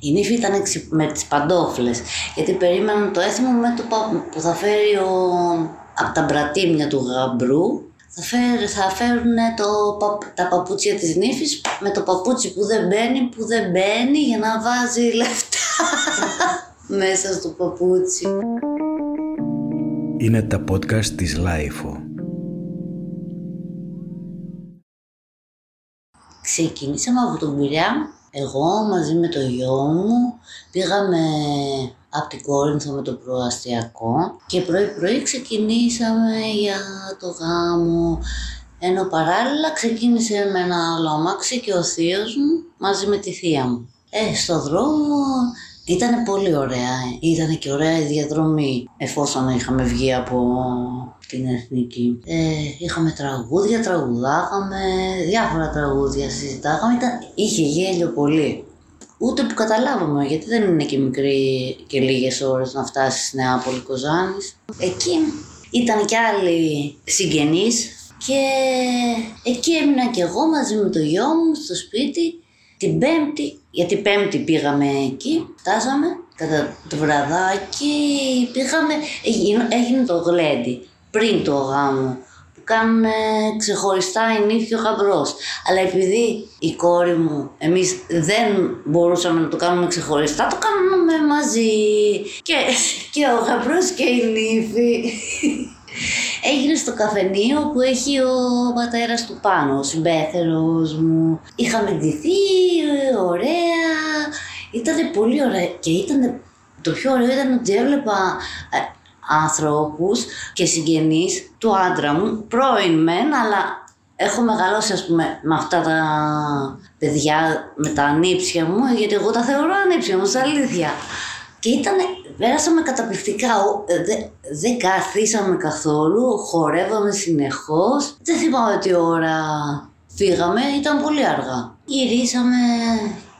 Η νύφη ήταν ξυ- με τις παντόφλες, γιατί περίμεναν το έθιμο με το πα- που θα φέρει ο... από τα μπρατήμια του γαμπρού. Θα, φέρ, θα φέρουν το, πα- τα παπούτσια της νύφης με το παπούτσι που δεν μπαίνει, που δεν μπαίνει για να βάζει λεφτά μέσα στο παπούτσι. Είναι τα podcast της LiFO. Ξεκινήσαμε από τον Πειραιά, εγώ μαζί με το γιο μου, πήγαμε από την Κόρινθο με το προαστιακό και πρωί πρωί ξεκινήσαμε για το γάμο. Ενώ παράλληλα ξεκίνησε με ένα άλλο αμάξι και ο θείος μου μαζί με τη θεία μου. Ε, στο δρόμο ήταν πολύ ωραία. Ήταν και ωραία η διαδρομή εφόσον είχαμε βγει από την εθνική. Ε, είχαμε τραγούδια, τραγουδάγαμε, διάφορα τραγούδια συζητάγαμε. Ήταν, είχε γέλιο πολύ. Ούτε που καταλάβαμε, γιατί δεν είναι και μικρή και λίγες ώρες να φτάσεις στη Νεάπολη Κοζάνης. Εκεί ήταν και άλλοι συγγενείς και εκεί έμεινα και εγώ μαζί με το γιο μου στο σπίτι την Πέμπτη, γιατί Πέμπτη πήγαμε εκεί, φτάσαμε κατά το βραδάκι, πήγαμε, έγινε, έγινε το γλέντι πριν το γάμο που κάνουν ξεχωριστά η νύφη και ο γαμπρός. Αλλά επειδή η κόρη μου, εμείς δεν μπορούσαμε να το κάνουμε ξεχωριστά, το κάνουμε μαζί. Και, και ο γαμπρός και η νύφη. Έγινε στο καφενείο που έχει ο πατέρας του πάνω, ο συμπέθερος μου. Είχαμε ντυθεί, ωραία. Ήταν πολύ ωραία και ήταν, το πιο ωραίο ήταν ότι έβλεπα ε, ανθρώπους και συγγενείς του άντρα μου, πρώην μεν, αλλά έχω μεγαλώσει ας πούμε με αυτά τα παιδιά, με τα ανήψια μου, γιατί εγώ τα θεωρώ ανήψια μου, στα αλήθεια. Και ήταν, πέρασαμε καταπληκτικά, ο- ε, δε- δεν καθίσαμε καθόλου, χορεύαμε συνεχώς. Δεν θυμάμαι τι ώρα φύγαμε, ήταν πολύ αργά. Γυρίσαμε,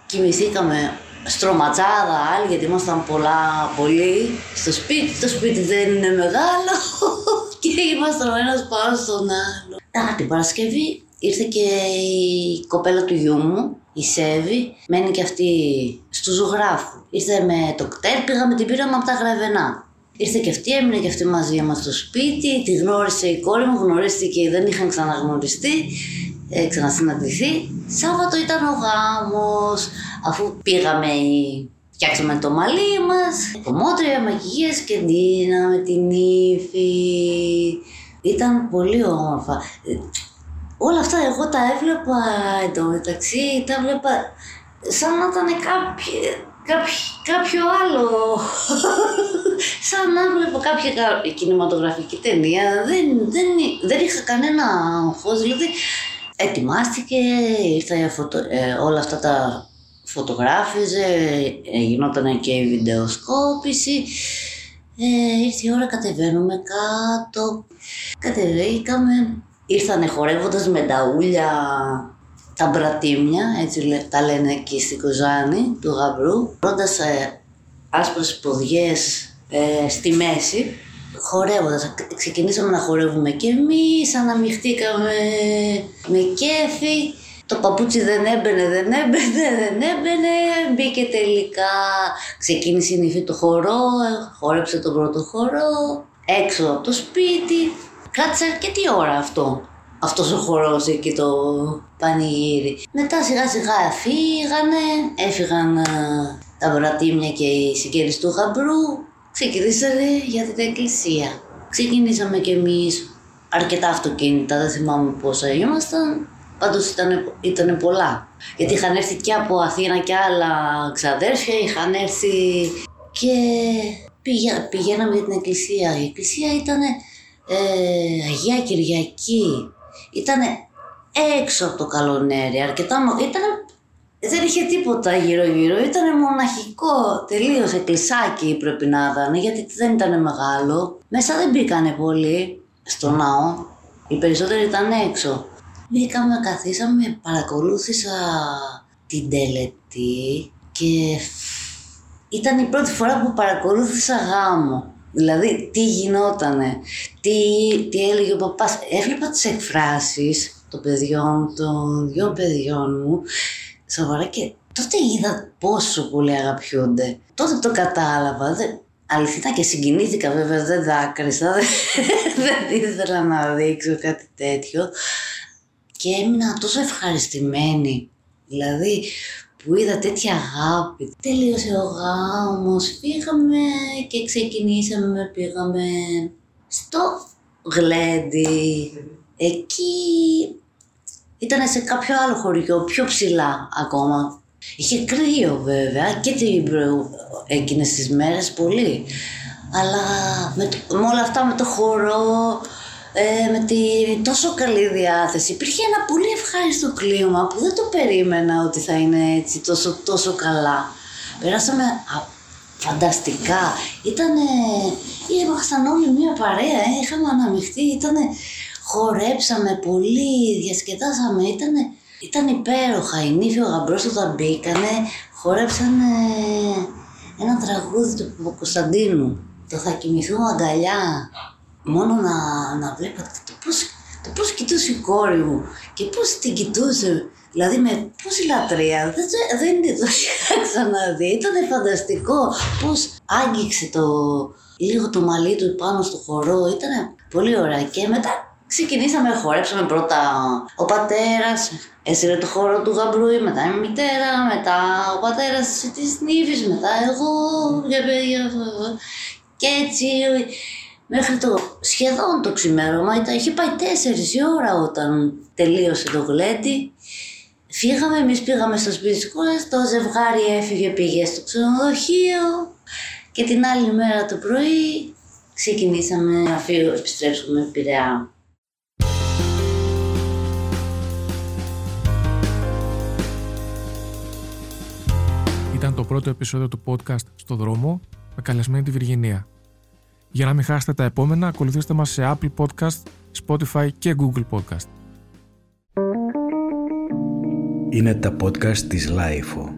κοιμηθήκαμε στρωματσάδα άλλοι, γιατί ήμασταν πολλά, πολύ στο σπίτι. Το σπίτι δεν είναι μεγάλο και ήμασταν ο ένας πάνω στον άλλο. Α, την Παρασκευή ήρθε και η κοπέλα του γιού μου, η Σέβη, μένει και αυτή στου ζωγράφου. Ήρθε με το κτέρ, πήγαμε την πήραμε από τα γραβενά. Ήρθε και αυτή, έμεινε και αυτή μαζί μας στο σπίτι, τη γνώρισε η κόρη μου, γνωρίστηκε, δεν είχαν ξαναγνωριστεί, ε, ξανασυναντηθεί. Σάββατο ήταν ο γάμος, αφού πήγαμε η- Φτιάξαμε το μαλλί μας, κομμότρια, μακιγίες και ντύναμε την ύφη. Ήταν πολύ όμορφα. Ε, Όλα αυτά εγώ τα έβλεπα εντωμεταξύ, τα έβλεπα σαν να ήταν κάποιο, κάποιο, κάποιο άλλο. σαν να έβλεπα κάποια κα- κινηματογραφική ταινία. Δεν, δεν, δεν είχα κανένα άγχος, δηλαδή ετοιμάστηκε, ήρθα για φωτο, ε, όλα αυτά τα φωτογράφιζε, ε, γινόταν και η βιντεοσκόπηση. Ε, ήρθε η ώρα, κατεβαίνουμε κάτω. Κατεβήκαμε, ήρθανε χορεύοντας με τα ούλια τα μπρατήμια, έτσι λέ- τα λένε εκεί στην Κοζάνη του γαμπρού, πρώτας ε, άσπρες ποδιές ε, στη μέση, χορεύοντας. Ξεκινήσαμε να χορεύουμε και εμείς, αναμειχτήκαμε με κέφι. Το παπούτσι δεν έμπαινε, δεν έμπαινε, δεν έμπαινε, μπήκε τελικά. Ξεκίνησε η νύφη το χορό, ε, χόρεψε τον πρώτο χορό, έξω από το σπίτι. Κράτησε αρκετή ώρα αυτό, αυτός ο χορός εκεί το πανηγύρι. Μετά σιγά σιγά φύγανε, έφυγαν ε, τα μπρατήμια και οι συγγένεις του γαμπρού, ξεκινήσανε για την εκκλησία. Ξεκινήσαμε κι εμείς αρκετά αυτοκίνητα, δεν θυμάμαι πόσα ήμασταν. Πάντως ήταν, ήτανε πολλά. Γιατί είχαν έρθει και από Αθήνα και άλλα ξαδέρφια, είχαν έρθει και πήγα, πηγαίναμε για την εκκλησία. Η εκκλησία ήταν Αγία Κυριακή. Ήταν έξω από το καλονέρι, αρκετά... μο- Ήτανε, δεν είχε τίποτα γύρω-γύρω, ήταν μοναχικό, τελείως εκκλησάκι πρέπει να ήταν, γιατί δεν ήταν μεγάλο. Μέσα δεν μπήκανε πολύ στο ναό, οι περισσότεροι ήταν έξω. Μπήκαμε, καθίσαμε, παρακολούθησα την τελετή και ήταν η πρώτη φορά που παρακολούθησα γάμο. Δηλαδή, τι γινότανε, τι, τι έλεγε ο παπάς. Έβλεπα τις εκφράσεις των παιδιών, των δυο παιδιών μου, σοβαρά και τότε είδα πόσο πολύ αγαπιούνται. Τότε το κατάλαβα. Δεν... Αληθινά και συγκινήθηκα βέβαια, δεν δάκρυσα, δεν, δεν ήθελα να δείξω κάτι τέτοιο. Και έμεινα τόσο ευχαριστημένη. Δηλαδή που είδα τέτοια αγάπη. Τελείωσε ο γάμος, πήγαμε και ξεκινήσαμε, πήγαμε στο γλέντι. Εκεί ήταν σε κάποιο άλλο χωριό, πιο ψηλά ακόμα. Είχε κρύο βέβαια και την προ... εκείνες τις μέρες πολύ. Αλλά με, με όλα αυτά με το χορό, ε, με τη τόσο καλή διάθεση. Υπήρχε ένα πολύ ευχάριστο κλίμα που δεν το περίμενα ότι θα είναι έτσι τόσο, τόσο καλά. Περάσαμε φανταστικά. Ήτανε, ήμασταν όλοι μια παρέα, ε, είχαμε αναμειχθεί, ήτανε, χορέψαμε πολύ, διασκεδάσαμε, ήτανε, ήταν υπέροχα. Η νύφη ο γαμπρός όταν μπήκανε, χορέψανε ένα τραγούδι του Κωνσταντίνου. Το θα κοιμηθούμε αγκαλιά μόνο να, να βλέπατε το πώς, το πώς κοιτούσε η κόρη μου και πώς την κοιτούσε. Δηλαδή με πόση λατρεία, δεν, δεν το είχα ξαναδεί. Ήταν φανταστικό πώς άγγιξε το, λίγο το μαλλί του πάνω στο χορό. Ήταν πολύ ωραία και μετά ξεκινήσαμε, χορέψαμε πρώτα ο πατέρας, έσυρε το χώρο του γαμπρού, μετά η μητέρα, μετά ο πατέρας της νύφης, μετά εγώ, και έτσι μέχρι το σχεδόν το ξημέρωμα, ήταν, είχε πάει τέσσερις η ώρα όταν τελείωσε το γλέντι. Φύγαμε, εμείς πήγαμε στο σπίτι της κόρας, το ζευγάρι έφυγε, πήγε στο ξενοδοχείο και την άλλη μέρα το πρωί ξεκινήσαμε να φύγω, επιστρέψουμε Πειραιά. Ήταν το πρώτο επεισόδιο του podcast «Στο δρόμο» με καλεσμένη τη Βυργινία. Για να μην χάσετε τα επόμενα, ακολουθήστε μας σε Apple Podcast, Spotify και Google Podcast. Είναι τα podcast της Lifeo.